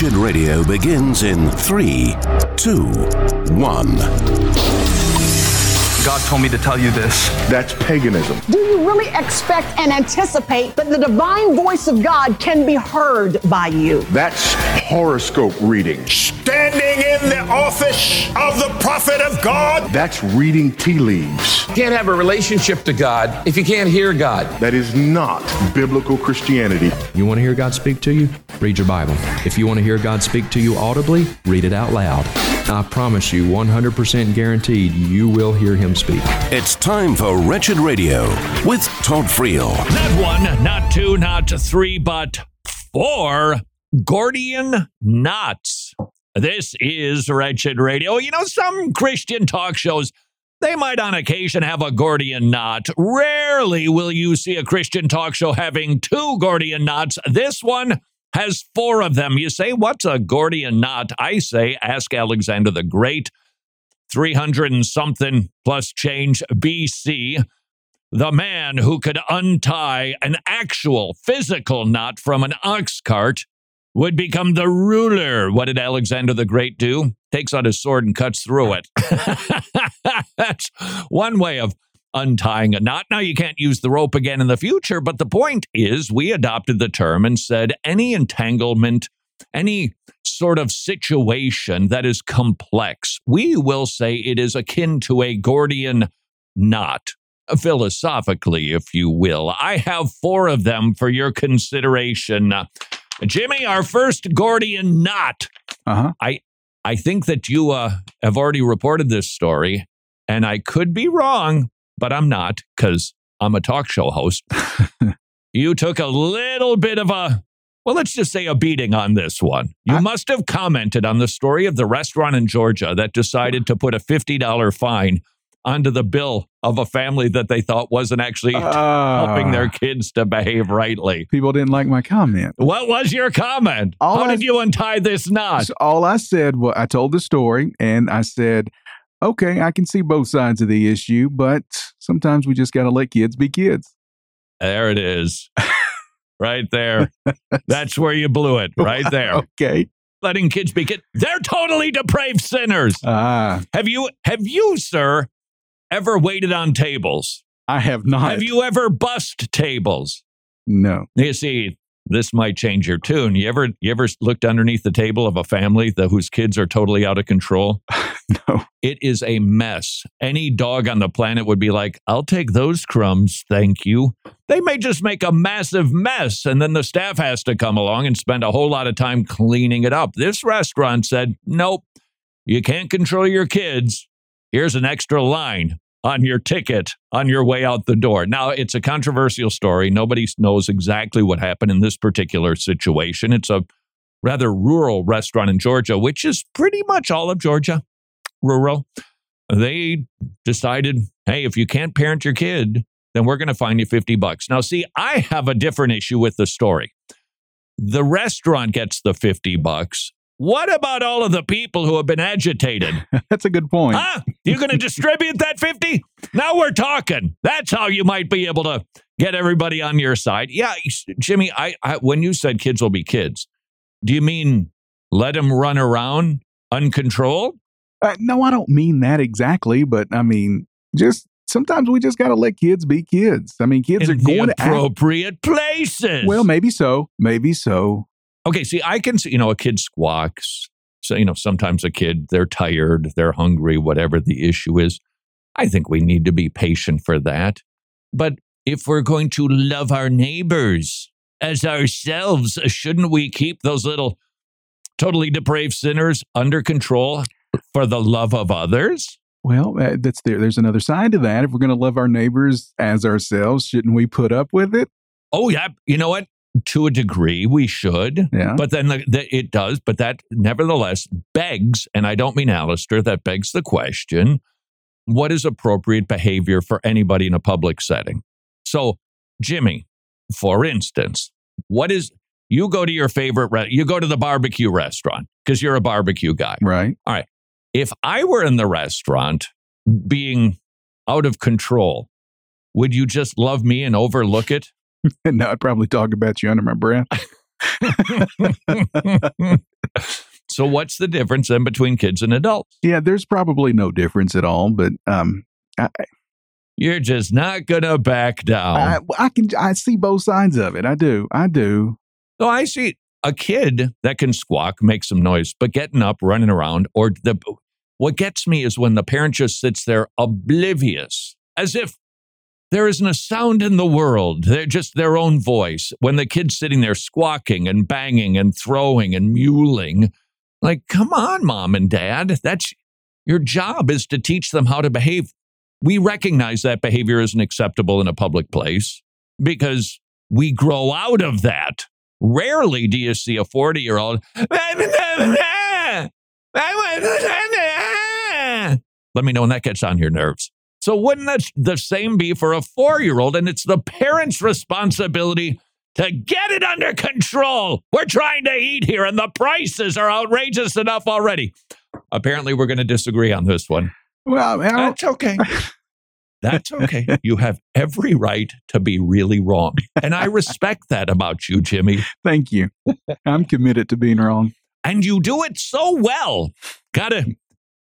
Radio begins in three, two, one. God told me to tell you this. That's paganism. Do you really expect and anticipate that the divine voice of God can be heard by you? That's horoscope reading. Standing in the office of the prophet of God. That's reading tea leaves. You can't have a relationship to God if you can't hear God. That is not biblical Christianity. You want to hear God speak to you? Read your Bible. If you want to hear God speak to you audibly, read it out loud. I promise you, 100% guaranteed, you will hear Him speak. It's time for Wretched Radio with Todd Friel. Not one, not two, not three, but four Gordian knots. This is Wretched Radio. You know, some Christian talk shows, they might on occasion have a Gordian knot. Rarely will you see a Christian talk show having two Gordian knots. This one has four of them. You say, what's a Gordian knot? I say, ask Alexander the Great. 300 and something plus change BC. The man who could untie an actual physical knot from an ox cart would become the ruler. What did Alexander the Great do? Takes out his sword and cuts through it. That's one way of untying a knot. Now, you can't use the rope again in the future, but the point is we adopted the term and said any entanglement, any sort of situation that is complex, we will say it is akin to a Gordian knot. Philosophically, if you will. I have four of them for your consideration. Jimmy, our first Gordian knot. Uh-huh. I I think that you uh, have already reported this story, and I could be wrong, but I'm not because I'm a talk show host. you took a little bit of a, well, let's just say a beating on this one. You I- must have commented on the story of the restaurant in Georgia that decided to put a $50 fine onto the bill of a family that they thought wasn't actually ah. helping their kids to behave rightly. People didn't like my comment. What was your comment? All How I- did you untie this knot? All I said was I told the story and I said, okay, I can see both sides of the issue, but sometimes we just got to let kids be kids. There it is. right there. That's where you blew it. Right there. Okay. Letting kids be kids. They're totally depraved sinners. Ah, Have you have you, sir, ever waited on tables? I have not. Have you ever bust tables? No. You see, this might change your tune. You ever you ever looked underneath the table of a family that, whose kids are totally out of control? No. It is a mess. Any dog on the planet would be like, I'll take those crumbs, thank you. They may just make a massive mess, and then the staff has to come along and spend a whole lot of time cleaning it up. This restaurant said, Nope, you can't control your kids. Here's an extra line on your ticket on your way out the door. Now, it's a controversial story. Nobody knows exactly what happened in this particular situation. It's a rather rural restaurant in Georgia, which is pretty much all of Georgia rural. They decided, hey, if you can't parent your kid, then we're going to fine you 50 bucks. Now, see, I have a different issue with the story. The restaurant gets the 50 bucks. What about all of the people who have been agitated? That's a good point. Huh? You're going to distribute that 50? Now we're talking. That's how you might be able to get everybody on your side. Yeah, Jimmy, I, I when you said kids will be kids, do you mean let them run around uncontrolled? Uh, no, I don't mean that exactly, but I mean, just sometimes we just got to let kids be kids. I mean, kids in are going to act. appropriate places. Well, maybe so. Maybe so. Okay. See, I can see. You know, a kid squawks. So you know, sometimes a kid they're tired, they're hungry, whatever the issue is. I think we need to be patient for that. But if we're going to love our neighbors as ourselves, shouldn't we keep those little totally depraved sinners under control for the love of others? Well, uh, that's there. There's another side to that. If we're going to love our neighbors as ourselves, shouldn't we put up with it? Oh, yeah. You know what? To a degree, we should. Yeah. But then the, the, it does. But that nevertheless begs, and I don't mean Alistair, that begs the question what is appropriate behavior for anybody in a public setting? So, Jimmy, for instance, what is you go to your favorite, re- you go to the barbecue restaurant because you're a barbecue guy. Right. All right. If I were in the restaurant being out of control, would you just love me and overlook it? no, I'd probably talk about you under my breath. So what's the difference then between kids and adults? Yeah, there's probably no difference at all, but um, I, You're just not gonna back down. I, I can I see both sides of it. I do. I do. So I see a kid that can squawk, make some noise, but getting up, running around, or the what gets me is when the parent just sits there oblivious, as if there isn't a sound in the world. They're just their own voice. When the kid's sitting there squawking and banging and throwing and mewling, like, come on, mom and dad. That's your job is to teach them how to behave. We recognize that behavior isn't acceptable in a public place because we grow out of that. Rarely do you see a 40 year old. Let me know when that gets on your nerves. So, wouldn't that the same be for a four year old? And it's the parent's responsibility to get it under control. We're trying to eat here, and the prices are outrageous enough already. Apparently, we're going to disagree on this one. Well, That's okay. That's okay. You have every right to be really wrong. And I respect that about you, Jimmy. thank you. I'm committed to being wrong. And you do it so well. Gotta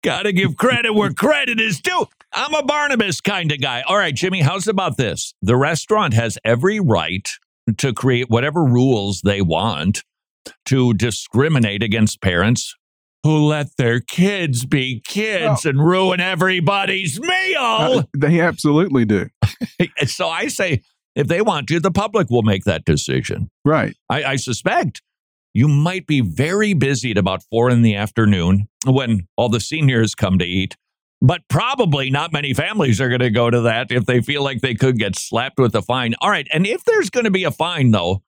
gotta give credit where credit is due. I'm a Barnabas kind of guy. All right, Jimmy, how's about this? The restaurant has every right to create whatever rules they want to discriminate against parents who let their kids be kids and ruin everybody's meal. Uh, they absolutely do. so I say, if they want to, the public will make that decision. Right. I, I suspect you might be very busy at about four in the afternoon when all the seniors come to eat. But probably not many families are going to go to that if they feel like they could get slapped with a fine. All right. And if there's going to be a fine, though,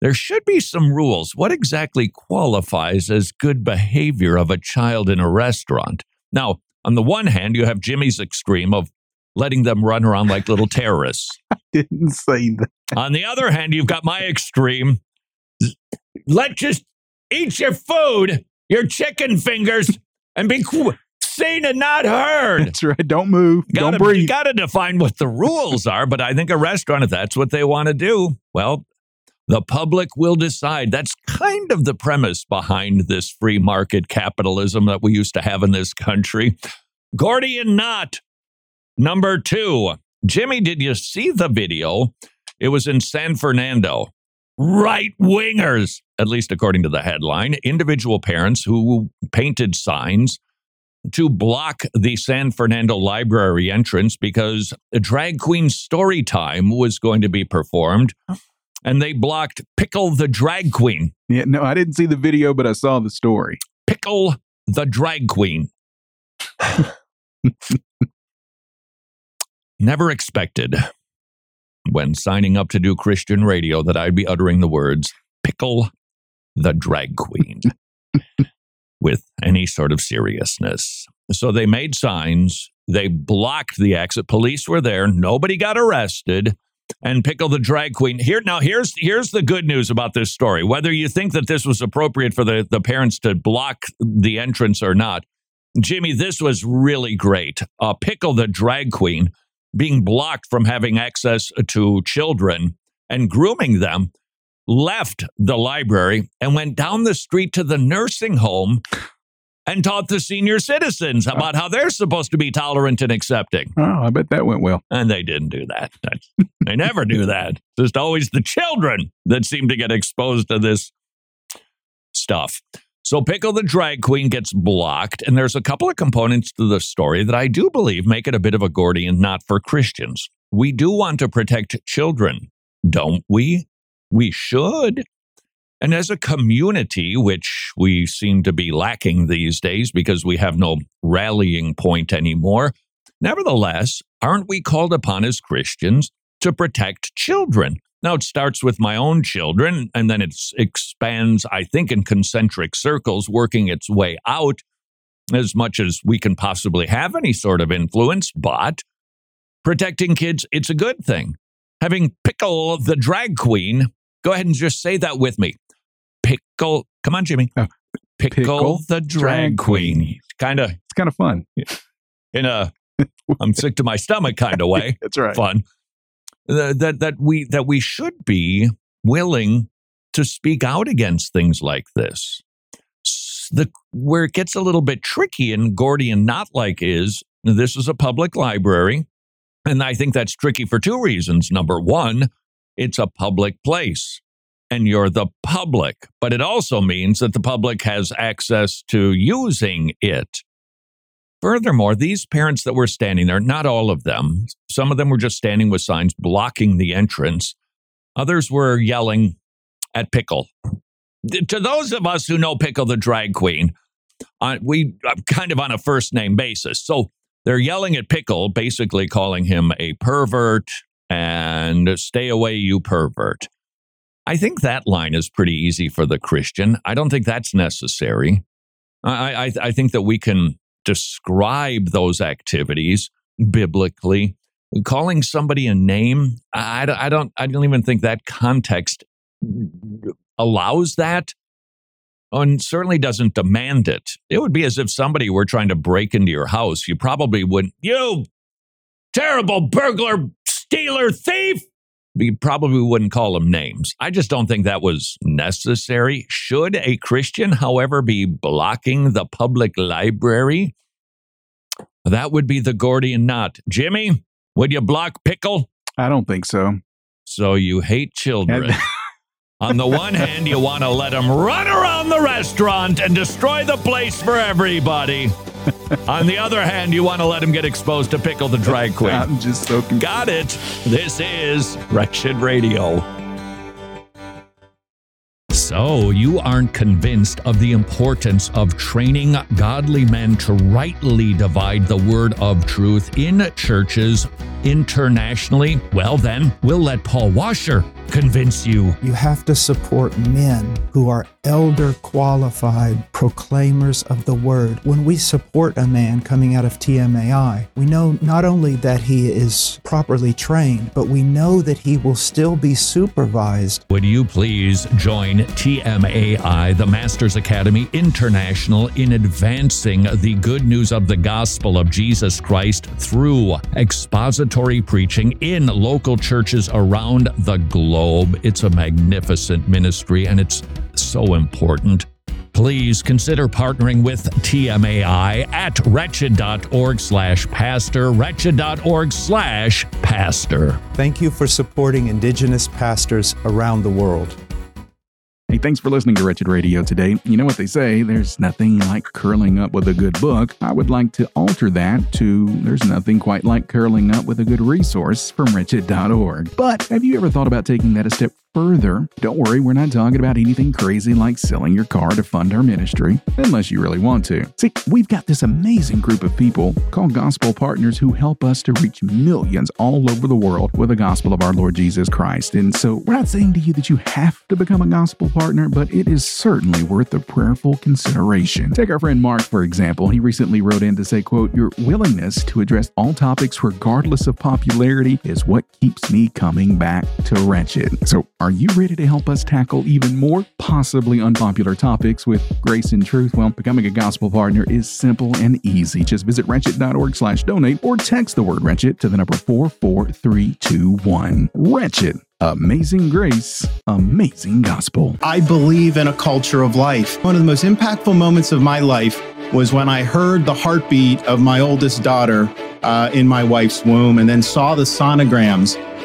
there should be some rules. What exactly qualifies as good behavior of a child in a restaurant? Now, on the one hand, you have Jimmy's extreme of letting them run around like little terrorists. Didn't say that. On the other hand, you've got my extreme. Let just eat your food, your chicken fingers, and be qu- seen and not heard. That's right. Don't move. Gotta, Don't breathe. You got to define what the rules are, but I think a restaurant, if that's what they want to do, well, the public will decide. That's kind of the premise behind this free market capitalism that we used to have in this country. Gordian knot number two. Jimmy, did you see the video? It was in San Fernando. Right wingers, at least according to the headline, individual parents who painted signs to block the San Fernando Library entrance because a drag queen story time was going to be performed. Oh. And they blocked Pickle the Drag Queen. Yeah, no, I didn't see the video, but I saw the story. Pickle the Drag Queen. Never expected when signing up to do Christian radio that I'd be uttering the words Pickle the Drag Queen with any sort of seriousness. So they made signs, they blocked the exit. Police were there, nobody got arrested. And Pickle the Drag Queen. Here now, here's here's the good news about this story. Whether you think that this was appropriate for the, the parents to block the entrance or not, Jimmy, this was really great. Uh, Pickle the Drag Queen being blocked from having access to children and grooming them left the library and went down the street to the nursing home and taught the senior citizens about how they're supposed to be tolerant and accepting. Oh, I bet that went well. And they didn't do that. They never do that. It's just always the children that seem to get exposed to this stuff. So Pickle the drag queen gets blocked, and there's a couple of components to the story that I do believe make it a bit of a Gordian knot for Christians. We do want to protect children, don't we? We should. And as a community, which we seem to be lacking these days because we have no rallying point anymore, nevertheless, aren't we called upon as Christians to protect children? Now, it starts with my own children, and then it expands, I think, in concentric circles, working its way out as much as we can possibly have any sort of influence. But protecting kids, it's a good thing. Having Pickle the drag queen, go ahead and just say that with me. Pickle, come on, Jimmy. Oh, Pickle, Pickle the drag drag queen. Kind of It's kind of fun. in a I'm sick to my stomach kind of way. That's right. Fun. Uh, that that we that we should be willing to speak out against things like this. the where it gets a little bit tricky and Gordian knot like is this is a public library. And I think that's tricky for two reasons. Number one, it's a public place and you're the public, but it also means that the public has access to using it. Furthermore, these parents that were standing there, not all of them, some of them were just standing with signs blocking the entrance. Others were yelling at Pickle. To those of us who know Pickle the drag queen, uh, we uh, kind of on a first name basis. So they're yelling at Pickle, basically calling him a pervert and stay away, you pervert. I think that line is pretty easy for the Christian. I don't think that's necessary. I, I, I think that we can describe those activities biblically. Calling somebody a name, I, I don't, I don't even think that context allows that and certainly doesn't demand it. It would be as if somebody were trying to break into your house. You probably wouldn't, you terrible burglar, stealer, thief. We probably wouldn't call them names. I just don't think that was necessary. Should a Christian, however, be blocking the public library? That would be the Gordian knot. Jimmy, would you block Pickle? I don't think so. So you hate children. On the one hand, you want to let them run around the restaurant and destroy the place for everybody. On the other hand, you want to let him get exposed to Pickle the drag queen. I'm just so confused. Got it. This is Wretched Radio. So, you aren't convinced of the importance of training godly men to rightly divide the word of truth in churches internationally? Well, then, we'll let Paul Washer convince you. You have to support men who are elder qualified proclaimers of the word. When we support a man coming out of TMAI, we know not only that he is properly trained, but we know that he will still be supervised. Would you please join TMAI, the Masters Academy International, in advancing the good news of the gospel of Jesus Christ through expository preaching in local churches around the globe? It's a magnificent ministry and it's so important. Please consider partnering with TMAI at wretched.org slash pastor, wretched.org slash pastor. Thank you for supporting Indigenous pastors around the world. Hey, thanks for listening to Wretched Radio today. You know what they say, there's nothing like curling up with a good book. I would like to alter that to there's nothing quite like curling up with a good resource from wretched.org. But have you ever thought about taking that a step further? Don't worry, we're not talking about anything crazy like selling your car to fund our ministry, unless you really want to. See, we've got this amazing group of people called Gospel Partners who help us to reach millions all over the world with the gospel of our Lord Jesus Christ. And so we're not saying to you that you have to become a gospel partner, but it is certainly worth a prayerful consideration. Take our friend Mark, for example. He recently wrote in to say, quote, Your willingness to address all topics regardless of popularity is what keeps me coming back to Wretched. So are you ready to help us tackle even more possibly unpopular topics with grace and truth? Well, becoming a gospel partner is simple and easy. Just visit wretched.org slash donate or text the word wretched to the number 44321. Wretched. Amazing grace, amazing gospel. I believe in a culture of life. One of the most impactful moments of my life was when I heard the heartbeat of my oldest daughter uh, in my wife's womb and then saw the sonograms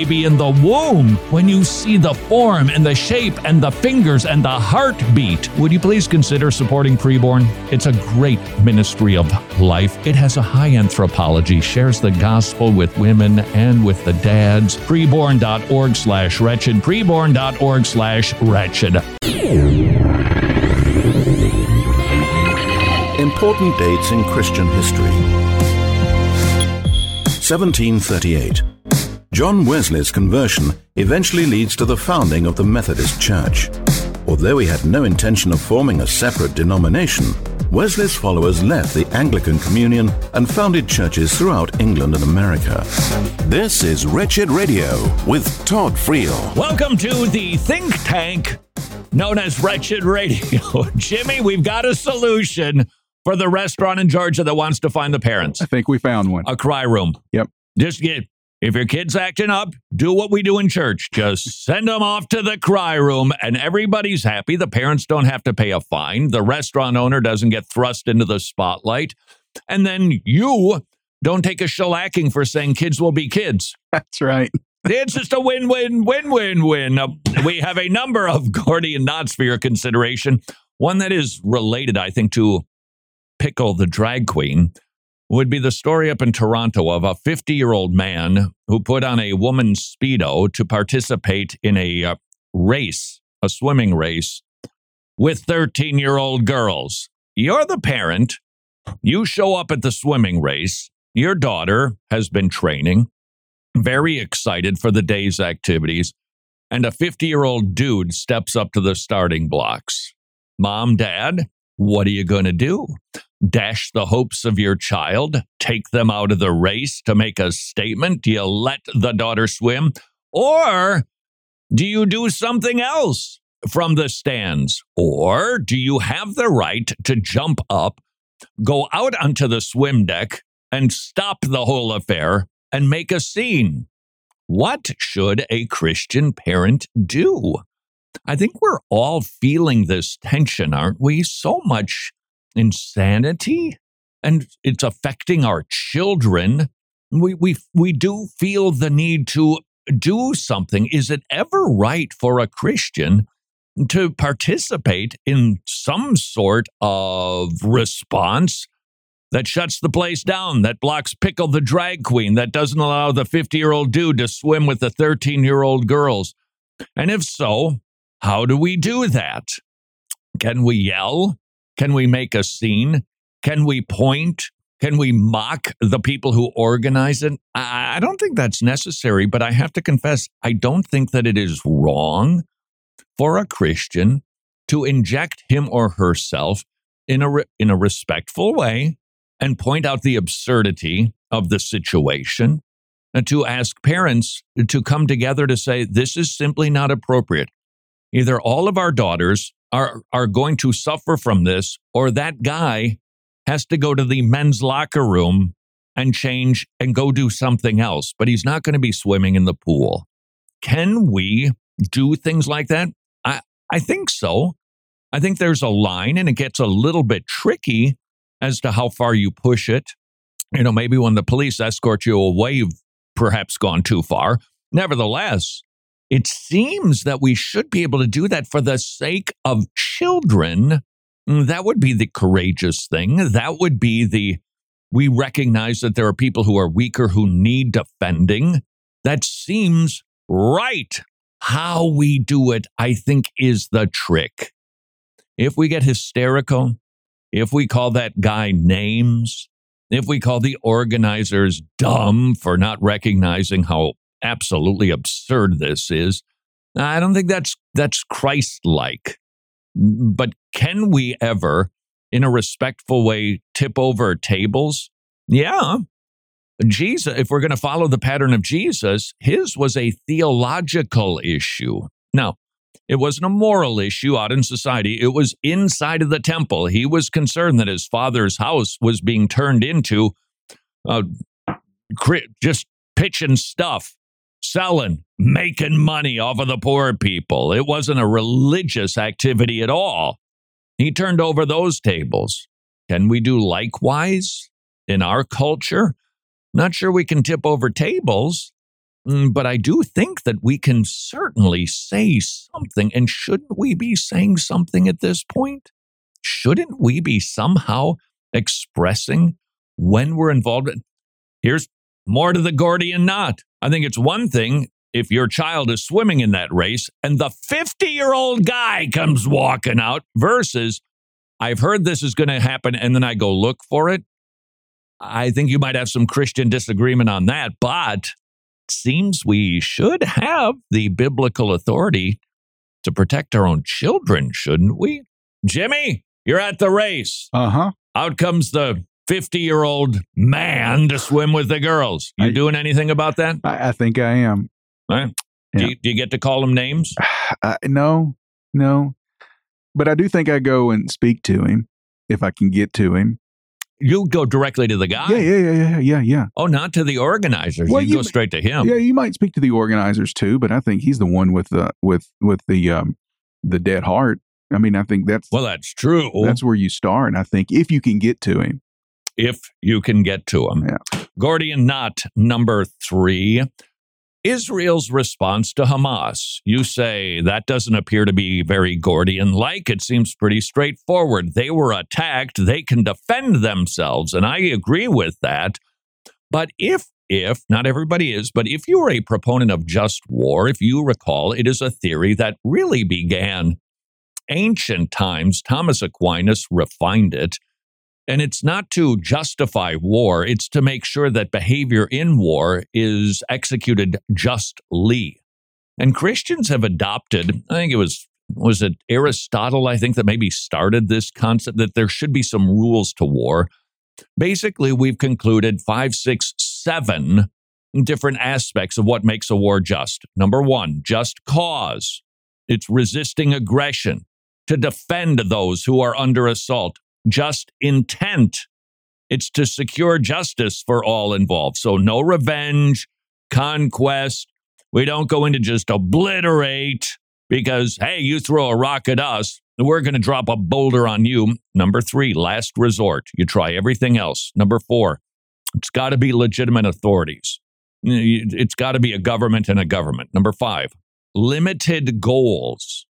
baby in the womb when you see the form and the shape and the fingers and the heartbeat. Would you please consider supporting Preborn? It's a great ministry of life. It has a high anthropology, shares the gospel with women and with the dads. Preborn.org slash wretched. Preborn.org slash wretched. Important dates in Christian history. 1738. John Wesley's conversion eventually leads to the founding of the Methodist Church. Although he had no intention of forming a separate denomination, Wesley's followers left the Anglican Communion and founded churches throughout England and America. This is Wretched Radio with Todd Friel. Welcome to the think tank known as Wretched Radio. Jimmy, we've got a solution for the restaurant in Georgia that wants to find the parents. I think we found one. A cry room. Yep. Just get if your kid's acting up, do what we do in church. Just send them off to the cry room and everybody's happy. The parents don't have to pay a fine. The restaurant owner doesn't get thrust into the spotlight. And then you don't take a shellacking for saying kids will be kids. That's right. It's just a win win, win win win. Uh, we have a number of Gordian knots for your consideration. One that is related, I think, to Pickle the drag queen would be the story up in Toronto of a 50 year old man who put on a woman's Speedo to participate in a uh, race, a swimming race, with 13 year old girls. You're the parent. You show up at the swimming race. Your daughter has been training, very excited for the day's activities, and a 50 year old dude steps up to the starting blocks. Mom, dad, what are you going to do? dash the hopes of your child, take them out of the race to make a statement? Do you let the daughter swim? Or do you do something else from the stands? Or do you have the right to jump up, go out onto the swim deck, and stop the whole affair and make a scene? What should a Christian parent do? I think we're all feeling this tension, aren't we? So much insanity and it's affecting our children. We, we, we do feel the need to do something. Is it ever right for a Christian to participate in some sort of response that shuts the place down, that blocks Pickle the drag queen, that doesn't allow the 50 year old dude to swim with the 13 year old girls? And if so, how do we do that? Can we yell? Can we make a scene? Can we point? Can we mock the people who organize it? I don't think that's necessary, but I have to confess, I don't think that it is wrong for a Christian to inject him or herself in a, re- in a respectful way and point out the absurdity of the situation and to ask parents to come together to say, this is simply not appropriate. Either all of our daughters are are going to suffer from this or that guy has to go to the men's locker room and change and go do something else but he's not going to be swimming in the pool. Can we do things like that? I i think so. I think there's a line and it gets a little bit tricky as to how far you push it. You know maybe when the police escort you away you've perhaps gone too far. Nevertheless it seems that we should be able to do that for the sake of children. Mm, that would be the courageous thing. That would be the we recognize that there are people who are weaker who need defending. That seems right. How we do it, I think, is the trick. If we get hysterical, if we call that guy names, if we call the organizers dumb for not recognizing how absolutely absurd this is. I don't think that's that's Christ-like. But can we ever, in a respectful way, tip over tables? Yeah. Jesus, if we're going to follow the pattern of Jesus, his was a theological issue. Now, it wasn't a moral issue out in society. It was inside of the temple. He was concerned that his father's house was being turned into uh, just pitching stuff selling, making money off of the poor people. It wasn't a religious activity at all. He turned over those tables. Can we do likewise in our culture? Not sure we can tip over tables, mm, but I do think that we can certainly say something. And shouldn't we be saying something at this point? Shouldn't we be somehow expressing when we're involved? Here's more to the Gordian knot. I think it's one thing if your child is swimming in that race and the 50 year old guy comes walking out versus I've heard this is going to happen and then I go look for it. I think you might have some Christian disagreement on that, but seems we should have the biblical authority to protect our own children, shouldn't we? Jimmy, you're at the race. Uh huh. Out comes the 50 year old man to swim with the girls. You I- doing anything about that? I, I think I am. Right? Do, you, do you get to call them names? I, no, no. But I do think I go and speak to him if I can get to him. You go directly to the guy. Yeah, yeah, yeah, yeah, yeah, yeah. Oh, not to the organizers. Well, you, you go straight to him. Yeah, you might speak to the organizers too, but I think he's the one with the with with the um the dead heart. I mean, I think that's Well, that's true. that's where you start. I think if you can get to him. If you can get to them. Yeah. Gordian knot number three. Israel's response to Hamas. You say that doesn't appear to be very Gordian like. It seems pretty straightforward. They were attacked. They can defend themselves. And I agree with that. But if, if, not everybody is, but if you are a proponent of just war, if you recall, it is a theory that really began ancient times. Thomas Aquinas refined it. And it's not to justify war, it's to make sure that behavior in war is executed justly. And Christians have adopted, I think it was was it Aristotle I think that maybe started this concept that there should be some rules to war. Basically, we've concluded 5 6 7 different aspects of what makes a war just. Number 1, just cause. It's resisting aggression to defend those who are under assault just intent. It's to secure justice for all involved. So, no revenge, conquest. We don't go into just obliterate because, hey, you throw a rock at us, we're going to drop a boulder on you. Number three, last resort. You try everything else. Number four, it's got to be legitimate authorities. It's got to be a government and a government. Number five, limited goals.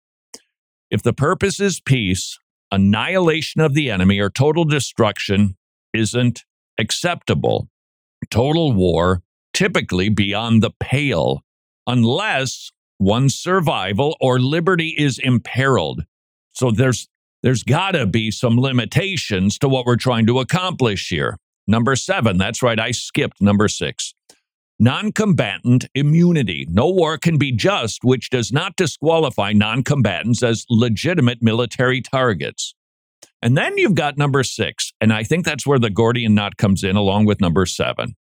If the purpose is peace, annihilation of the enemy or total destruction isn't acceptable. Total war, typically beyond the pale, unless one's survival or liberty is imperiled. So there's there's got to be some limitations to what we're trying to accomplish here. Number 7, that's right, I skipped number 6. Non-combatant immunity. No war can be just which does not disqualify non-combatants as legitimate military targets. And then you've got number 6, and I think that's where the Gordian knot comes in along with number 7.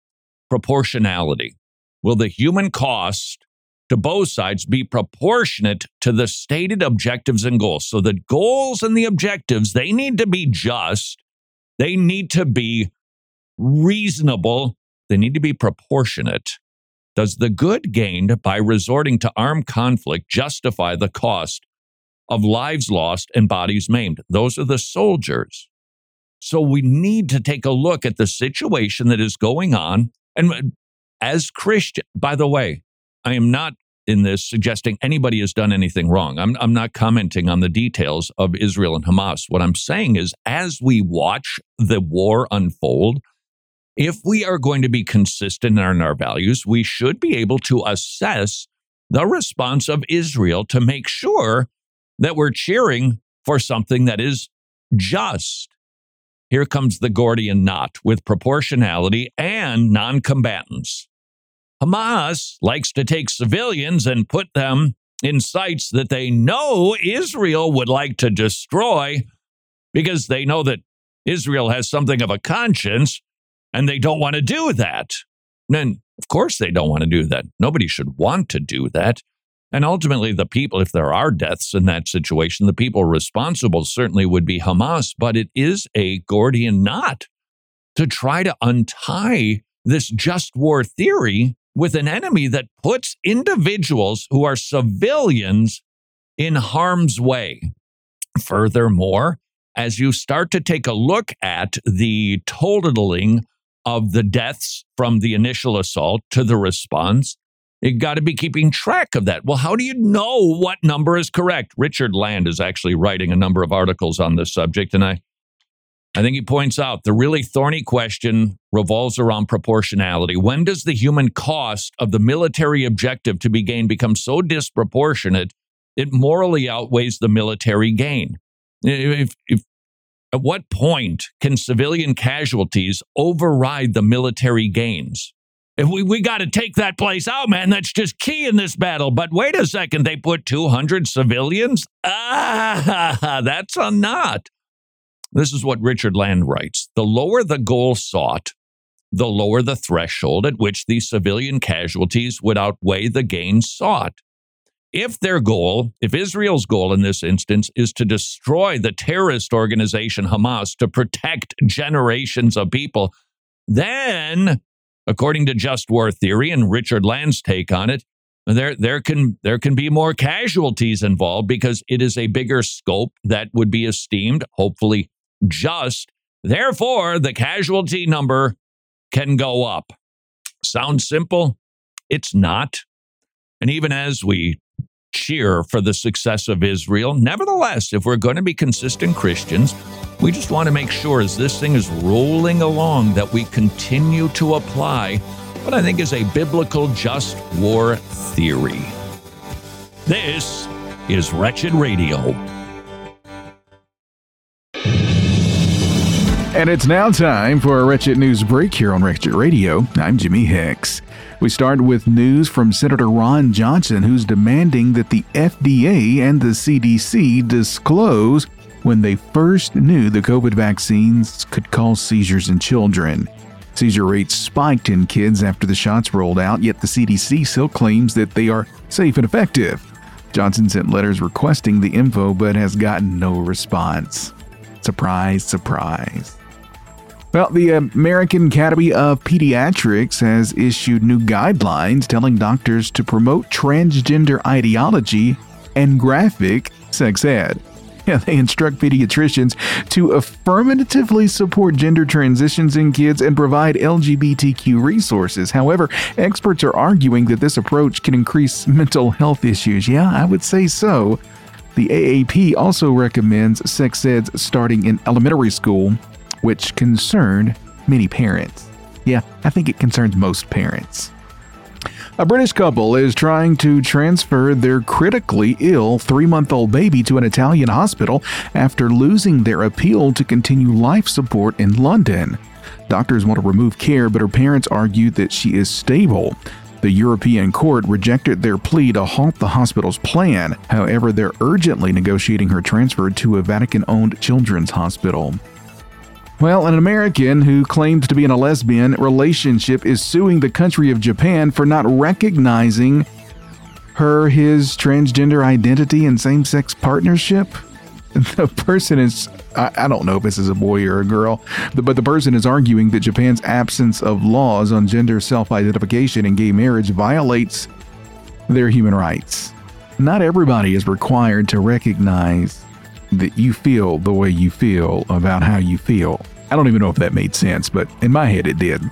Proportionality. Will the human cost to both sides be proportionate to the stated objectives and goals. So the goals and the objectives, they need to be just. They need to be reasonable. They need to be proportionate. Does the good gained by resorting to armed conflict justify the cost of lives lost and bodies maimed? Those are the soldiers. So we need to take a look at the situation that is going on. And as Christian, by the way, I am not in this suggesting anybody has done anything wrong. I'm, I'm not commenting on the details of Israel and Hamas. What I'm saying is, as we watch the war unfold, if we are going to be consistent in our values, we should be able to assess the response of Israel to make sure that we're cheering for something that is just. Here comes the Gordian knot with proportionality and non combatants. Hamas likes to take civilians and put them in sites that they know Israel would like to destroy because they know that Israel has something of a conscience and they don't want to do that. And of course, they don't want to do that. Nobody should want to do that. And ultimately, the people, if there are deaths in that situation, the people responsible certainly would be Hamas. But it is a Gordian knot to try to untie this just war theory with an enemy that puts individuals who are civilians in harm's way. Furthermore, as you start to take a look at the totaling of the deaths from the initial assault to the response, you got to be keeping track of that. Well, how do you know what number is correct? Richard Land is actually writing a number of articles on this subject, and I I think he points out the really thorny question revolves around proportionality. When does the human cost of the military objective to be gained become so disproportionate it morally outweighs the military gain? If, if, at what point can civilian casualties override the military gains? If we, we got to take that place out, man. That's just key in this battle. But wait a second, they put 200 civilians? Ah, that's a knot. This is what Richard Land writes. The lower the goal sought, the lower the threshold at which the civilian casualties would outweigh the gain sought. If their goal, if Israel's goal in this instance is to destroy the terrorist organization Hamas to protect generations of people, then, according to just war theory and Richard Land's take on it, there there can there can be more casualties involved because it is a bigger scope that would be esteemed hopefully just. Therefore the casualty number can go up. Sounds simple. It's not. And even as we cheer for the success of Israel nevertheless if we're going to be consistent Christians we just want to make sure as this thing is rolling along that we continue to apply what I think is a biblical just war theory. This is Wretched Radio. And it's now time for a Wretched News break here on Wretched Radio. I'm Jimmy Hicks. We start with news from Senator Ron Johnson, who's demanding that the FDA and the CDC disclose when they first knew the COVID vaccines could cause seizures in children. Seizure rates spiked in kids after the shots rolled out, yet the CDC still claims that they are safe and effective. Johnson sent letters requesting the info but has gotten no response. Surprise, surprise. Well, the American Academy of Pediatrics has issued new guidelines telling doctors to promote transgender ideology and graphic sex ed. Yeah, they instruct pediatricians to affirmatively support gender transitions in kids and provide LGBTQ resources. However, experts are arguing that this approach can increase mental health issues. Yeah, I would say so. The AAP also recommends sex eds starting in elementary school, which concern many parents. Yeah, I think it concerns most parents. A British couple is trying to transfer their critically ill three month old baby to an Italian hospital after losing their appeal to continue life support in London. Doctors want to remove care, but her parents argue that she is stable. The European court rejected their plea to halt the hospital's plan. However, they're urgently negotiating her transfer to a Vatican owned children's hospital. Well, an American who claims to be in a lesbian relationship is suing the country of Japan for not recognizing her his transgender identity and same sex partnership. The person is, I, I, don't know if this is a boy or a girl, but the person is arguing that Japan's absence of laws on gender self identification and gay marriage violates their human rights. Not everybody is required to recognize that you feel the way you feel about how you feel. I don't even know if that made sense, but in my head it did.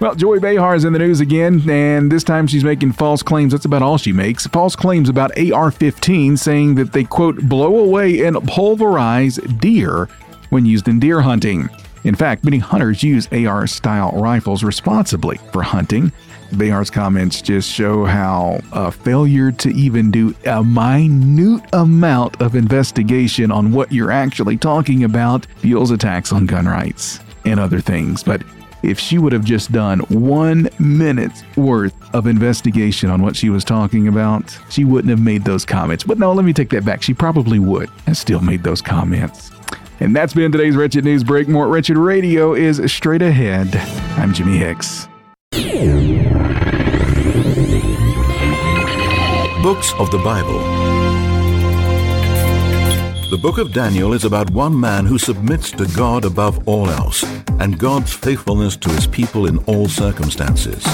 Well, Joy Behar is in the news again, and this time she's making false claims. That's about all she makes. False claims about AR 15, saying that they, quote, blow away and pulverize deer when used in deer hunting. In fact, many hunters use AR style rifles responsibly for hunting. Behar's comments just show how a failure to even do a minute amount of investigation on what you're actually talking about fuels attacks on gun rights and other things. But if she would have just done one minute's worth of investigation on what she was talking about, she wouldn't have made those comments. But no, let me take that back. She probably would and still made those comments. And that's been today's Wretched News Break. More Wretched Radio is straight ahead. I'm Jimmy Hicks. Books of the Bible. The book of Daniel is about one man who submits to God above all else and God's faithfulness to his people in all circumstances.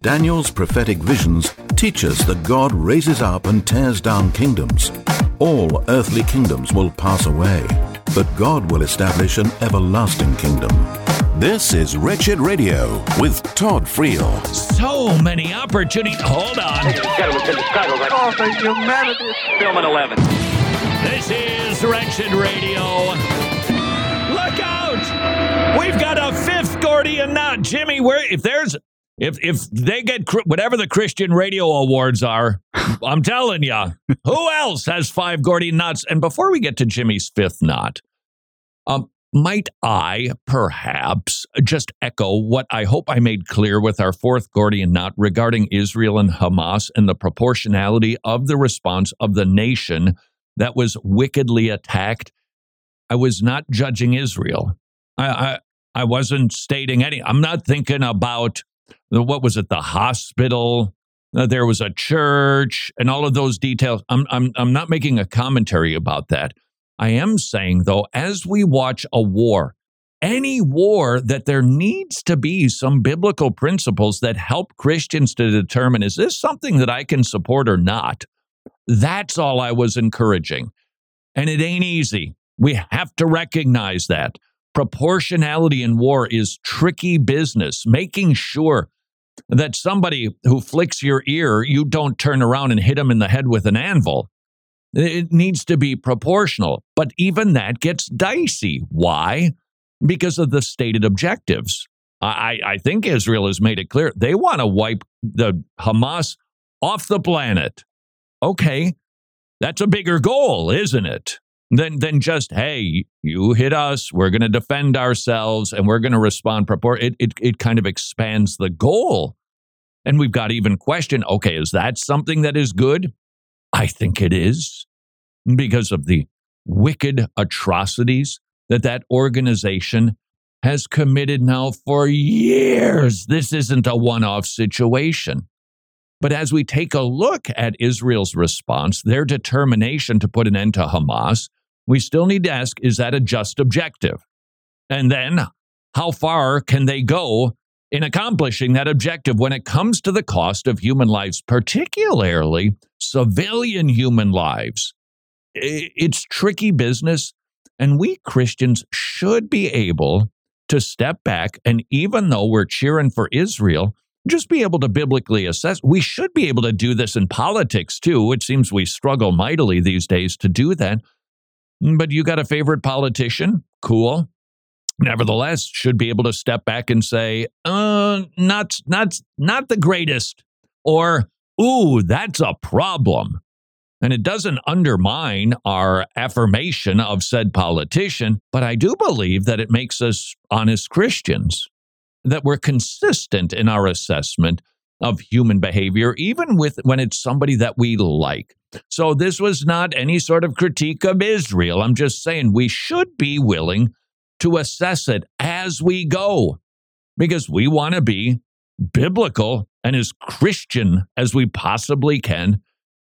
Daniel's prophetic visions teach us that God raises up and tears down kingdoms. All earthly kingdoms will pass away, but God will establish an everlasting kingdom. This is Wretched Radio with Todd Friel. So many opportunities. Hold on. Oh, thank humanity. Film at 11. This is Wretched Radio. Look out! We've got a fifth Gordian knot. Jimmy, where if there's if if they get whatever the Christian radio awards are, I'm telling you, who else has five Gordian knots? And before we get to Jimmy's fifth knot, um, might I perhaps just echo what I hope I made clear with our fourth Gordian knot regarding Israel and Hamas and the proportionality of the response of the nation that was wickedly attacked? I was not judging Israel. I, I, I wasn't stating any. I'm not thinking about the, what was it, the hospital. Uh, there was a church and all of those details. I'm, I'm, I'm not making a commentary about that. I am saying, though, as we watch a war, any war, that there needs to be some biblical principles that help Christians to determine is this something that I can support or not? That's all I was encouraging. And it ain't easy. We have to recognize that. Proportionality in war is tricky business, making sure that somebody who flicks your ear, you don't turn around and hit him in the head with an anvil. It needs to be proportional. But even that gets dicey. Why? Because of the stated objectives. I, I think Israel has made it clear they want to wipe the Hamas off the planet. Okay, that's a bigger goal, isn't it? Than, than just, hey, you hit us, we're going to defend ourselves, and we're going to respond. Propor- it, it, it kind of expands the goal. And we've got even question okay, is that something that is good? I think it is because of the wicked atrocities that that organization has committed now for years. This isn't a one off situation. But as we take a look at Israel's response, their determination to put an end to Hamas, we still need to ask is that a just objective? And then, how far can they go in accomplishing that objective when it comes to the cost of human lives, particularly civilian human lives? It's tricky business, and we Christians should be able to step back and even though we're cheering for Israel, just be able to biblically assess. We should be able to do this in politics too. It seems we struggle mightily these days to do that. Mm, but you got a favorite politician? Cool. Nevertheless, should be able to step back and say, uh, not, not, not the greatest. Or, ooh, that's a problem. And it doesn't undermine our affirmation of said politician, but I do believe that it makes us honest Christians, that we're consistent in our assessment of human behavior, even with when it's somebody that we like. So this was not any sort of critique of Israel. I'm just saying we should be willing to assess it as we go because we want to be biblical and as Christian as we possibly can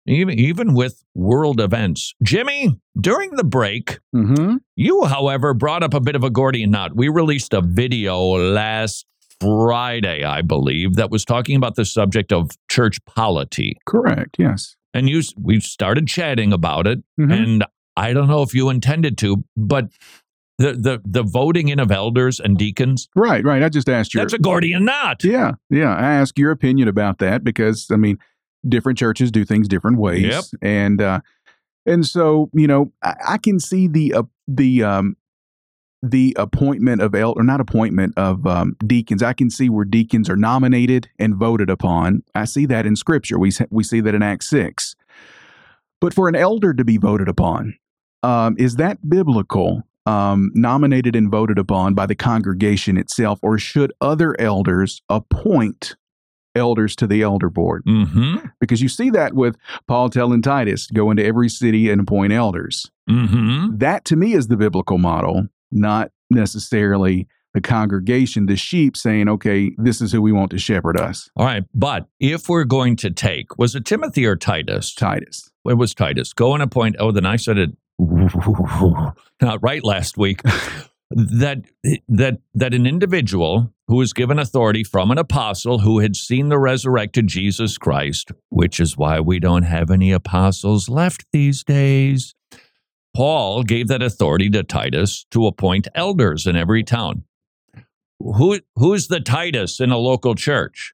even, even with world events. Jimmy, during the break, mm-hmm. you, however, brought up a bit of a Gordian knot. We released a video last Friday, I believe, that was talking about the subject of church polity. Correct, yes. And you, we started chatting about it, mm-hmm. and I don't know if you intended to, but the, the the voting in of elders and deacons. Right, right. I just asked you. That's a Gordian knot. Yeah, yeah. I ask your opinion about that because I mean, different churches do things different ways. Yep. And uh, and so you know, I, I can see the uh, the um, the appointment of el or not appointment of um, deacons. I can see where deacons are nominated and voted upon. I see that in Scripture. We we see that in Acts six. But for an elder to be voted upon, um, is that biblical? Um, nominated and voted upon by the congregation itself, or should other elders appoint elders to the elder board. Mm-hmm. Because you see that with Paul telling Titus, go into every city and appoint elders. Mm-hmm. That to me is the biblical model, not necessarily the congregation, the sheep saying, okay, this is who we want to shepherd us. All right. But if we're going to take, was it Timothy or Titus? Titus. It was Titus. Go and appoint, oh, then I said it not right last week. that that that an individual who was given authority from an apostle who had seen the resurrected Jesus Christ, which is why we don't have any apostles left these days. Paul gave that authority to Titus to appoint elders in every town. Who who's the Titus in a local church?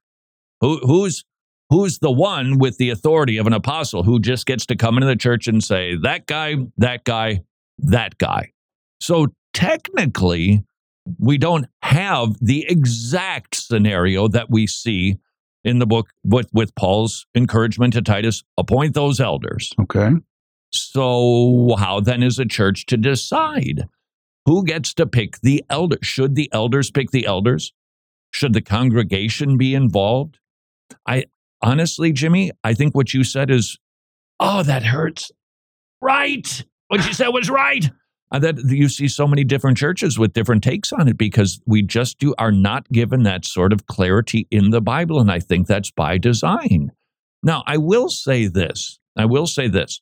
Who who's who's the one with the authority of an apostle who just gets to come into the church and say that guy, that guy, that guy. So technically, we don't have the exact scenario that we see in the book with, with Paul's encouragement to Titus appoint those elders. Okay. So, how then is a church to decide? Who gets to pick the elder? Should the elders pick the elders? Should the congregation be involved? I honestly, Jimmy, I think what you said is, oh, that hurts. Right. What you said was right. Uh, that you see so many different churches with different takes on it because we just do are not given that sort of clarity in the Bible, and I think that's by design. Now, I will say this. I will say this.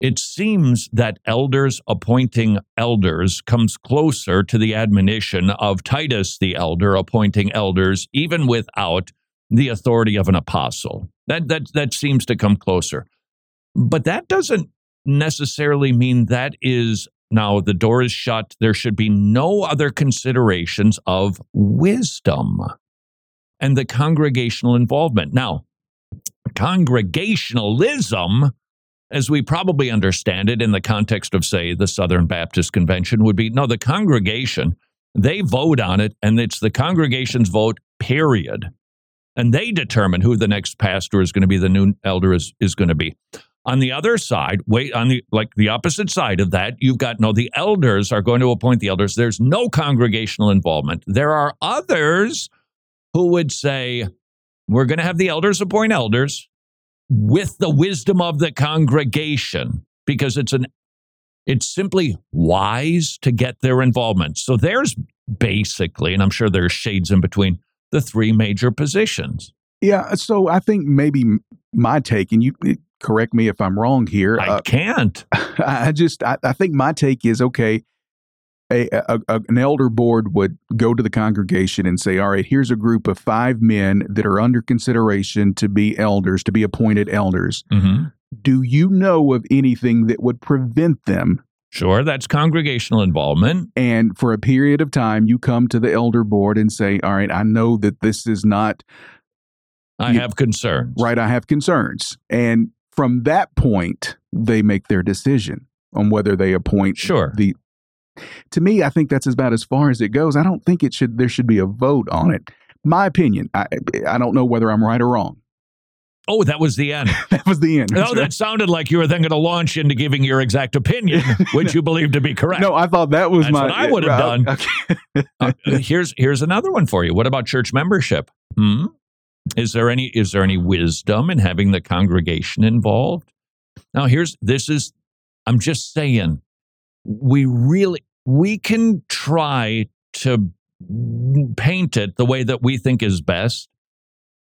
It seems that elders appointing elders comes closer to the admonition of Titus the elder appointing elders, even without the authority of an apostle. That, that, that seems to come closer. But that doesn't necessarily mean that is now the door is shut. There should be no other considerations of wisdom and the congregational involvement. Now, congregationalism, as we probably understand it in the context of, say, the Southern Baptist Convention, would be no, the congregation, they vote on it, and it's the congregation's vote, period. And they determine who the next pastor is going to be, the new elder is, is going to be. On the other side, wait on the like the opposite side of that, you've got no the elders are going to appoint the elders. There's no congregational involvement. There are others who would say we're going to have the elders appoint elders with the wisdom of the congregation because it's an it's simply wise to get their involvement. So there's basically, and I'm sure there's shades in between, the three major positions. Yeah, so I think maybe my take, and you correct me if I'm wrong here. I uh, can't. I just I, I, think my take is okay. A, a, a, an elder board would go to the congregation and say, "All right, here's a group of five men that are under consideration to be elders, to be appointed elders. Mm-hmm. Do you know of anything that would prevent them?" Sure, that's congregational involvement. And for a period of time, you come to the elder board and say, "All right, I know that this is not." I you, have concerns. Right, I have concerns. And from that point, they make their decision on whether they appoint sure. the to me, I think that's about as far as it goes. I don't think it should there should be a vote on it. My opinion. I I don't know whether I'm right or wrong. Oh, that was the end. that was the end. No, right. that sounded like you were then going to launch into giving your exact opinion, which you believe to be correct. No, I thought that was That's my. What I would have done. Okay. uh, here's here's another one for you. What about church membership? Hmm? Is there any is there any wisdom in having the congregation involved? Now here's this is I'm just saying we really we can try to paint it the way that we think is best,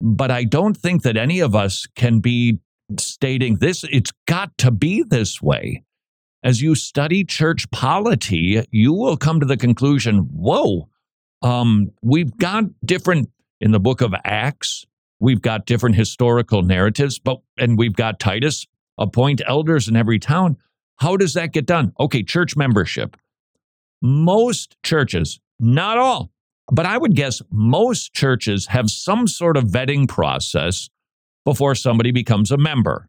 but I don't think that any of us can be stating this it's got to be this way. As you study church polity, you will come to the conclusion, whoa, um, we've got different in the book of Acts, we've got different historical narratives, but and we've got Titus appoint elders in every town. How does that get done? Okay, church membership. Most churches, not all, but I would guess most churches have some sort of vetting process before somebody becomes a member.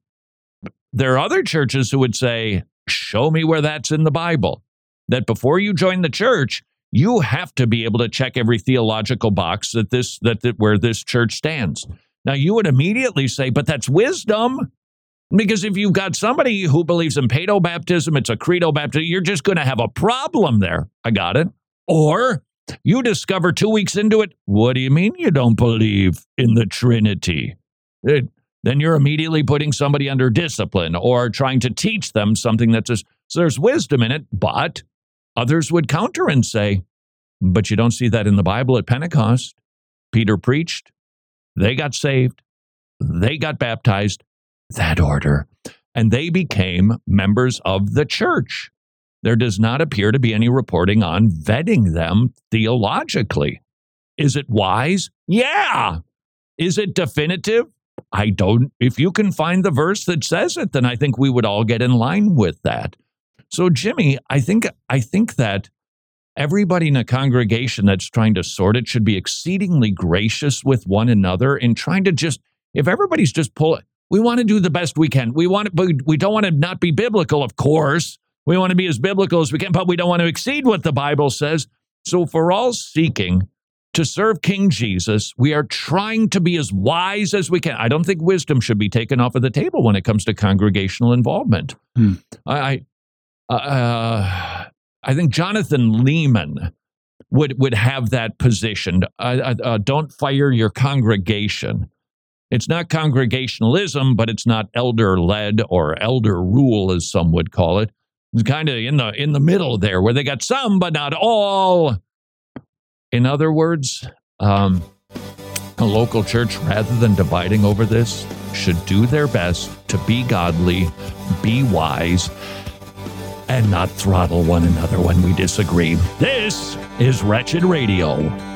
There are other churches who would say, Show me where that's in the Bible. That before you join the church, you have to be able to check every theological box that this that, that where this church stands. Now you would immediately say, but that's wisdom. Because if you've got somebody who believes in paedo baptism, it's a credo baptism, you're just going to have a problem there. I got it. Or you discover two weeks into it, what do you mean you don't believe in the Trinity? It, then you're immediately putting somebody under discipline or trying to teach them something that's just, so there's wisdom in it, but Others would counter and say, but you don't see that in the Bible at Pentecost. Peter preached, they got saved, they got baptized, that order, and they became members of the church. There does not appear to be any reporting on vetting them theologically. Is it wise? Yeah. Is it definitive? I don't. If you can find the verse that says it, then I think we would all get in line with that. So, Jimmy, I think I think that everybody in a congregation that's trying to sort it should be exceedingly gracious with one another and trying to just if everybody's just pull we want to do the best we can. We want to, but we don't want to not be biblical, of course. We want to be as biblical as we can, but we don't want to exceed what the Bible says. So, for all seeking to serve King Jesus, we are trying to be as wise as we can. I don't think wisdom should be taken off of the table when it comes to congregational involvement. Hmm. I, uh, I think Jonathan Leeman would would have that position. Uh, uh, uh, don't fire your congregation. It's not congregationalism, but it's not elder led or elder rule, as some would call it. Kind of in the in the middle there, where they got some, but not all. In other words, um, a local church, rather than dividing over this, should do their best to be godly, be wise, and not throttle one another when we disagree. This is Wretched Radio.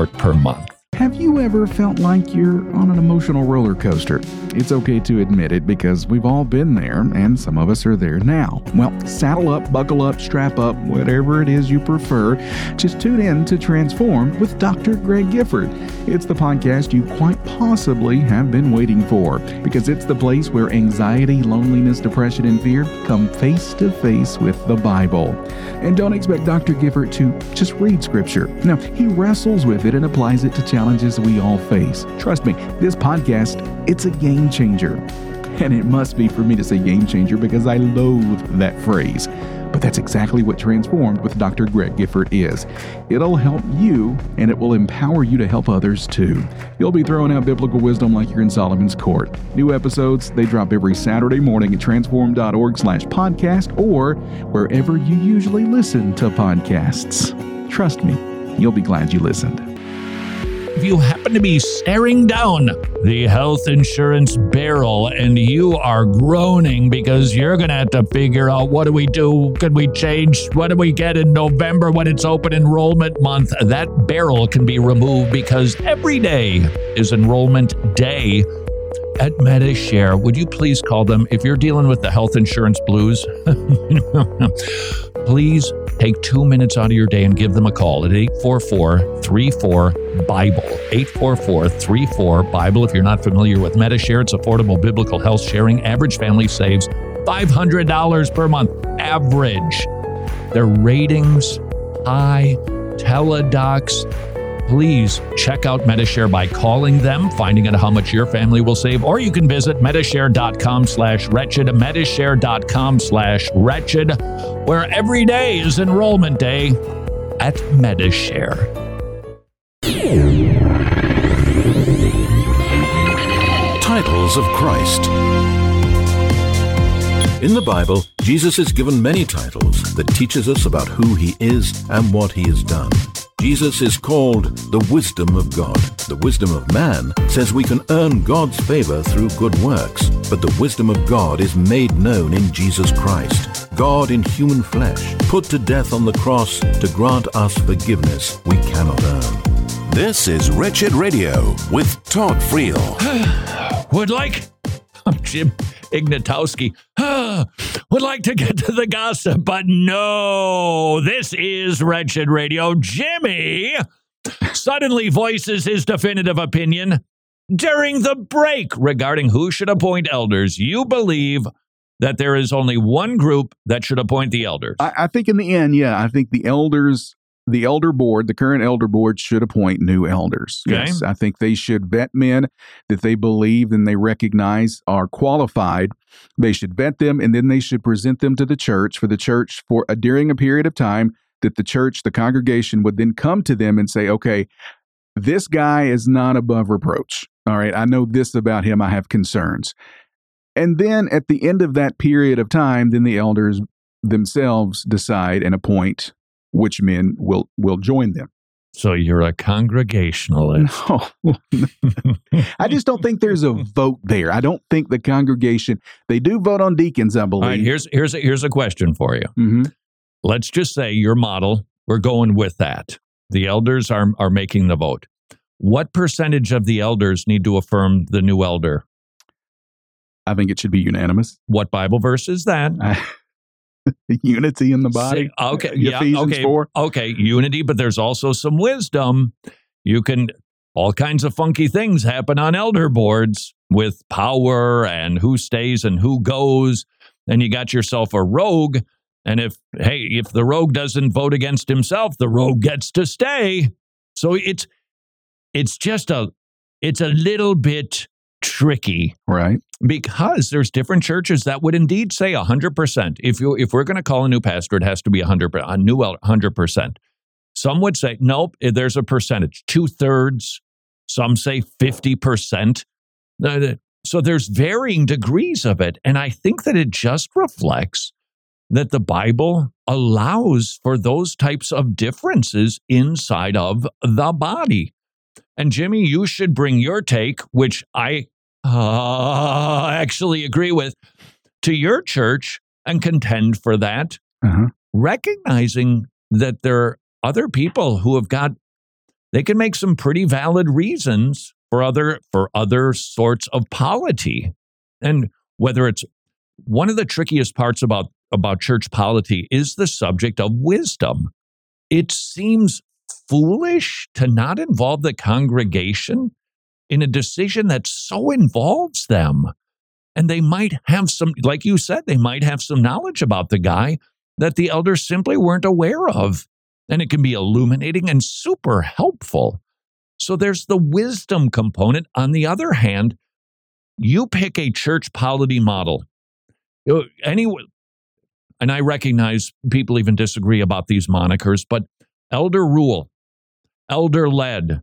per month? Have you ever felt like you're on an emotional roller coaster? It's okay to admit it because we've all been there and some of us are there now. Well, saddle up, buckle up, strap up, whatever it is you prefer. Just tune in to Transform with Dr. Greg Gifford. It's the podcast you quite possibly have been waiting for because it's the place where anxiety, loneliness, depression, and fear come face to face with the Bible. And don't expect Dr. Gifford to just read scripture. No, he wrestles with it and applies it to challenges we all face. Trust me, this podcast, it's a game changer. And it must be for me to say game changer because I loathe that phrase. But that's exactly what Transformed with Dr. Greg Gifford is. It'll help you and it will empower you to help others too. You'll be throwing out biblical wisdom like you're in Solomon's court. New episodes, they drop every Saturday morning at transform.org slash podcast or wherever you usually listen to podcasts. Trust me, you'll be glad you listened if you happen to be staring down the health insurance barrel and you are groaning because you're going to have to figure out what do we do? Could we change? What do we get in November when it's open enrollment month? That barrel can be removed because every day is enrollment day at Medi-Share. Would you please call them if you're dealing with the health insurance blues? please take two minutes out of your day and give them a call at 844 34 Bible. 844 34 Bible. If you're not familiar with Medi-Share, it's affordable biblical health sharing. Average family saves $500 per month. Average. Their ratings high. Teledocs please check out Medi-Share by calling them, finding out how much your family will save, or you can visit Medi-Share.com slash wretched, Medi-Share.com slash wretched, where every day is enrollment day at Medi-Share. Titles of Christ. In the Bible, Jesus is given many titles that teaches us about who he is and what he has done. Jesus is called the wisdom of God. The wisdom of man says we can earn God's favor through good works, but the wisdom of God is made known in Jesus Christ. God in human flesh, put to death on the cross to grant us forgiveness we cannot earn. This is Wretched Radio with Todd Friel. Would like Jim Ignatowski. Ah, would like to get to the gossip, but no, this is Wretched Radio. Jimmy suddenly voices his definitive opinion during the break regarding who should appoint elders. You believe that there is only one group that should appoint the elders. I, I think in the end, yeah, I think the elders the elder board, the current elder board, should appoint new elders. Okay. Yes, I think they should vet men that they believe and they recognize are qualified. They should vet them, and then they should present them to the church for the church for uh, during a period of time that the church, the congregation, would then come to them and say, "Okay, this guy is not above reproach. All right, I know this about him. I have concerns." And then at the end of that period of time, then the elders themselves decide and appoint which men will will join them. So you're a congregationalist. No, I just don't think there's a vote there. I don't think the congregation they do vote on deacons. I believe. All right, here's here's a, here's a question for you. hmm Let's just say your model. We're going with that. The elders are are making the vote. What percentage of the elders need to affirm the new elder? I think it should be unanimous. What Bible verse is that? Unity in the body. Say- okay, uh, yeah, Ephesians okay, 4. okay, unity, but there's also some wisdom. You can all kinds of funky things happen on elder boards with power and who stays and who goes. And you got yourself a rogue. And if hey, if the rogue doesn't vote against himself, the rogue gets to stay. So it's it's just a it's a little bit tricky Right. because there's different churches that would indeed say 100%. If you if we're going to call a new pastor, it has to be 100 a new 100%. Some would say nope, eh, there's a percentage, two thirds. Some say 50%. Uh, So there's varying degrees of it, and I think that it just reflects that the Bible allows for those types of differences inside of the body. And Jimmy, you should bring your take, which I uh, actually agree with, to your church and contend for that, Uh-huh. recognizing that there are other people who have got they can make some pretty valid reasons for other for other sorts of polity. And whether it's one of the trickiest parts about about church polity is the subject of wisdom. It seems foolish to not involve the congregation in a decision that so involves them. And they might have some, like you said, they might have some knowledge about the guy that the elders simply weren't aware of. And it can be illuminating and super helpful. So there's the wisdom component. On the other hand, you pick a church polity model. Any, and I recognize people even disagree about these monikers, but elder rule, elder led,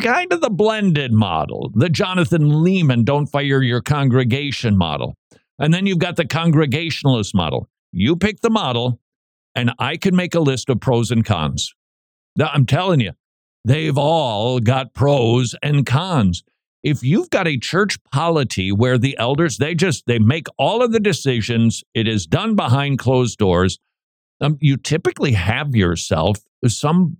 kind of the blended model, the Jonathan Leeman don't fire your congregation model. And then you've got the congregationalist model. You pick the model, and I can make a list of pros and cons. Now, I'm telling you, they've all got pros and cons. If you've got a church polity where the elders, they just, they make all of the decisions, it is done behind closed doors, um, you typically have yourself some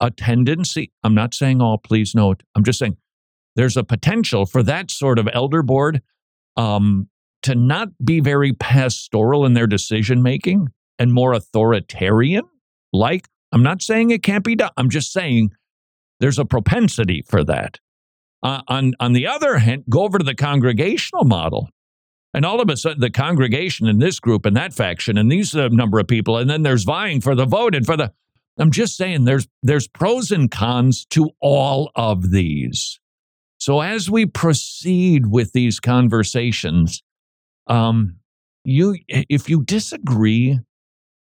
a tendency. I'm not saying all, please note. I'm just saying there's a potential for that sort of elder board um, to not be very pastoral in their decision making and more authoritarian. Like, I'm not saying it can't be done. I'm just saying there's a propensity for that. Uh, on on the other hand, go over to the congregational model. And all of a sudden, the congregation in this group and that faction and these uh, number of people, and then there's vying for the vote and for the. I'm just saying there's there's pros and cons to all of these. So as we proceed with these conversations, um, you if you disagree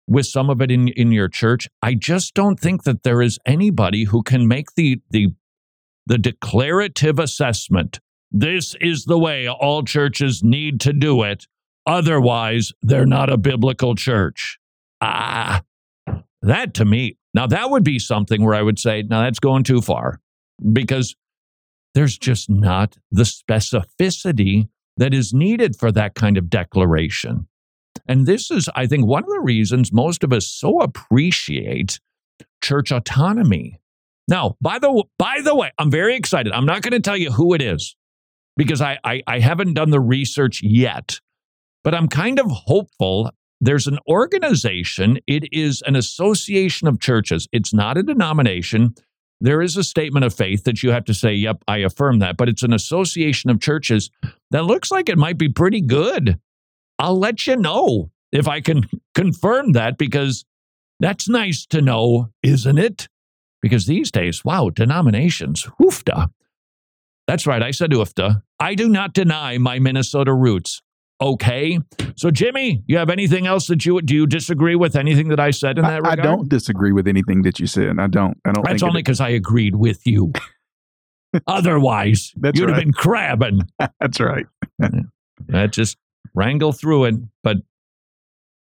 with some of it in in your church, I just don't think that there is anybody who can make the the the declarative assessment. This is the way all churches need to do it. Otherwise, they're not a biblical church. Ah, that to me, now that would be something where I would say, now that's going too far because there's just not the specificity that is needed for that kind of declaration. And this is, I think, one of the reasons most of us so appreciate church autonomy. Now, by the by the way, I'm very excited. I'm not going to tell you who it is because I, I I haven't done the research yet, but I'm kind of hopeful. There's an organization. It is an association of churches. It's not a denomination. There is a statement of faith that you have to say, "Yep, I affirm that." But it's an association of churches that looks like it might be pretty good. I'll let you know if I can confirm that because that's nice to know, isn't it? Because these days, wow, denominations, hoofda. That's right, I said hoofda. I do not deny my Minnesota roots. Okay. So, Jimmy, you have anything else that you do you disagree with anything that I said in that I regard? I don't disagree with anything that you said. I don't. I don't. That's only because I agreed with you. Otherwise, That's you'd have been crabbing. That's right. That just wrangle through it. But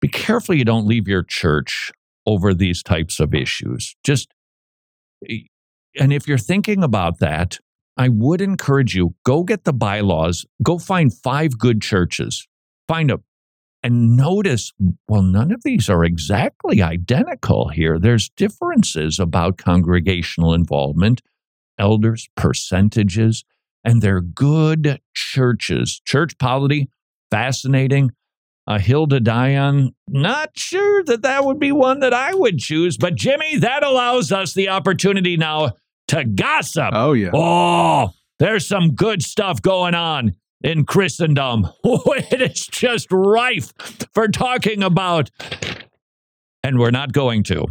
be careful you don't leave your church over these types of issues. Just, eh, and if you're thinking about that, I would encourage you go get the bylaws, go find five good churches, find a, and notice, well, none of these are exactly identical here. There's differences about congregational involvement, elders, percentages, and they're good churches. Church polity, fascinating. A hill to die on, not sure that that would be one that I would choose. But Jimmy, that allows us the opportunity now to gossip. Oh, yeah. Oh, there's some good stuff going on in Christendom. Oh, it is just rife for talking about. And we're not going to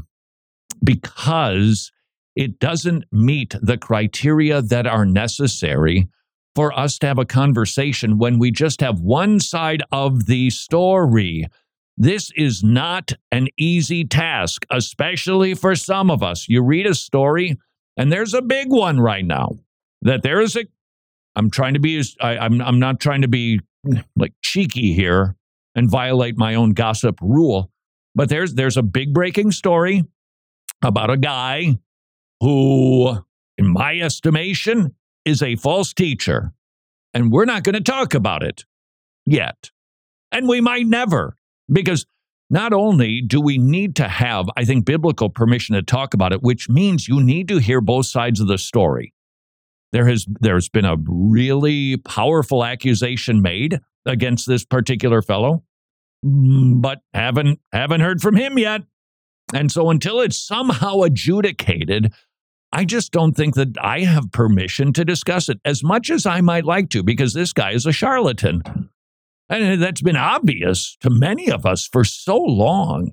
because it doesn't meet the criteria that are necessary for us to have a conversation when we just have one side of the story. This is not an easy task, especially for some of us. You read a story, and there's a big one right now that there is a. I'm trying to be. I, I'm. I'm not trying to be like cheeky here and violate my own gossip rule, but there's there's a big breaking story about a guy who, in my estimation, is a false teacher. And we're not going to talk about it yet. And we might never, because not only do we need to have, I think, biblical permission to talk about it, which means you need to hear both sides of the story. There has there's been a really powerful accusation made against this particular fellow, mm, but haven't haven't heard from him yet. And so until it's somehow adjudicated, I just don't think that I have permission to discuss it as much as I might like to, because this guy is a charlatan. And that's been obvious to many of us for so long.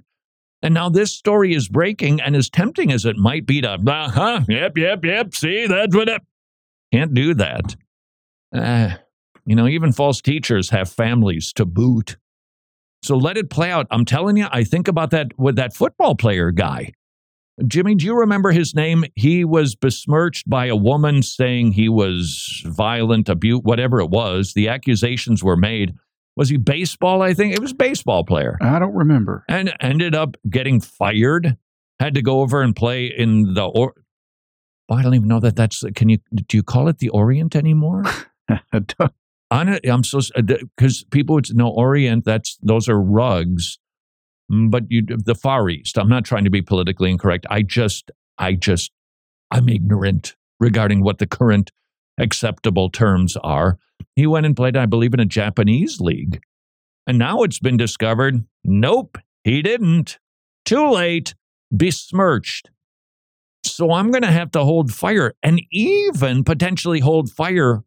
And now this story is breaking, and as tempting as it might be to, uh huh, yep, yep, yep, see, that's what it. Can't do that. Uh, you know, even false teachers have families to boot. So let it play out. I'm telling you, I think about that with that football player guy. Jimmy, do you remember his name? He was besmirched by a woman saying he was violent, abuse, whatever it was. The accusations were made. Was he baseball? I think it was baseball player. I don't remember. And ended up getting fired. Had to go over and play in the. Or- I don't even know that that's. Can you do you call it the Orient anymore? On it, I'm so because people would know Orient. That's those are rugs Mm, but you, the Far East. I'm not trying to be politically incorrect. I just, I just, I'm ignorant regarding what the current acceptable terms are. He went and played, I believe, in a Japanese league. And now it's been discovered nope, he didn't. Too late, besmirched. So I'm going to have to hold fire and even potentially hold fire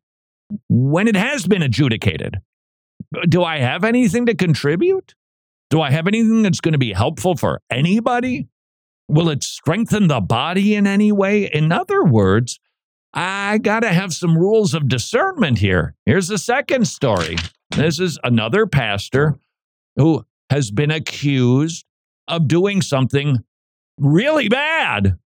when it has been adjudicated. Do I have anything to contribute? Do I have anything that's going to be helpful for anybody? Will it strengthen the body in any way? In other words, I got to have some rules of discernment here. Here's the second story. This is another pastor who has been accused of doing something really bad.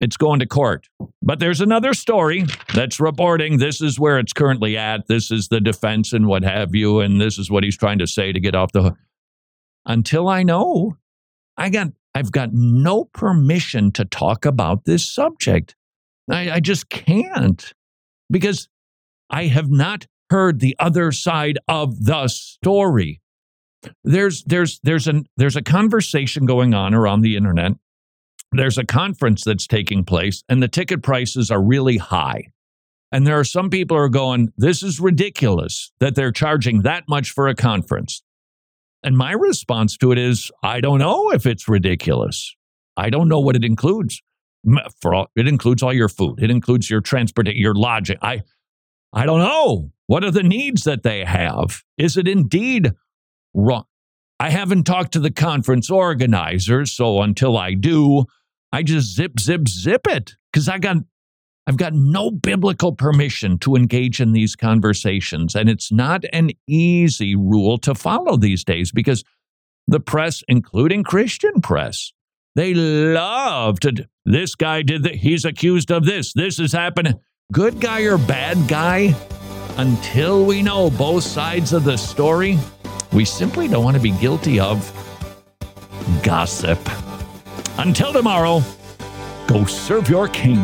It's going to court. But there's another story that's reporting this is where it's currently at. This is the defense and what have you. And this is what he's trying to say to get off the hook until I know I got I've got no permission to talk about this subject. I, I just can't because I have not heard the other side of the story. There's there's there's an there's a conversation going on around the internet. There's a conference that's taking place and the ticket prices are really high. And there are some people who are going, this is ridiculous that they're charging that much for a conference. And my response to it is, I don't know if it's ridiculous. I don't know what it includes. For all, it includes all your food. It includes your transport, your lodging. I, I don't know. What are the needs that they have? Is it indeed wrong? I haven't talked to the conference organizers, so until I do, I just zip, zip, zip it because I got I've got no biblical permission to engage in these conversations. And it's not an easy rule to follow these days because the press, including Christian press, they love to. This guy did that. He's accused of this. This has happened. Good guy or bad guy? Until we know both sides of the story, we simply don't want to be guilty of gossip. Until tomorrow, go serve your king.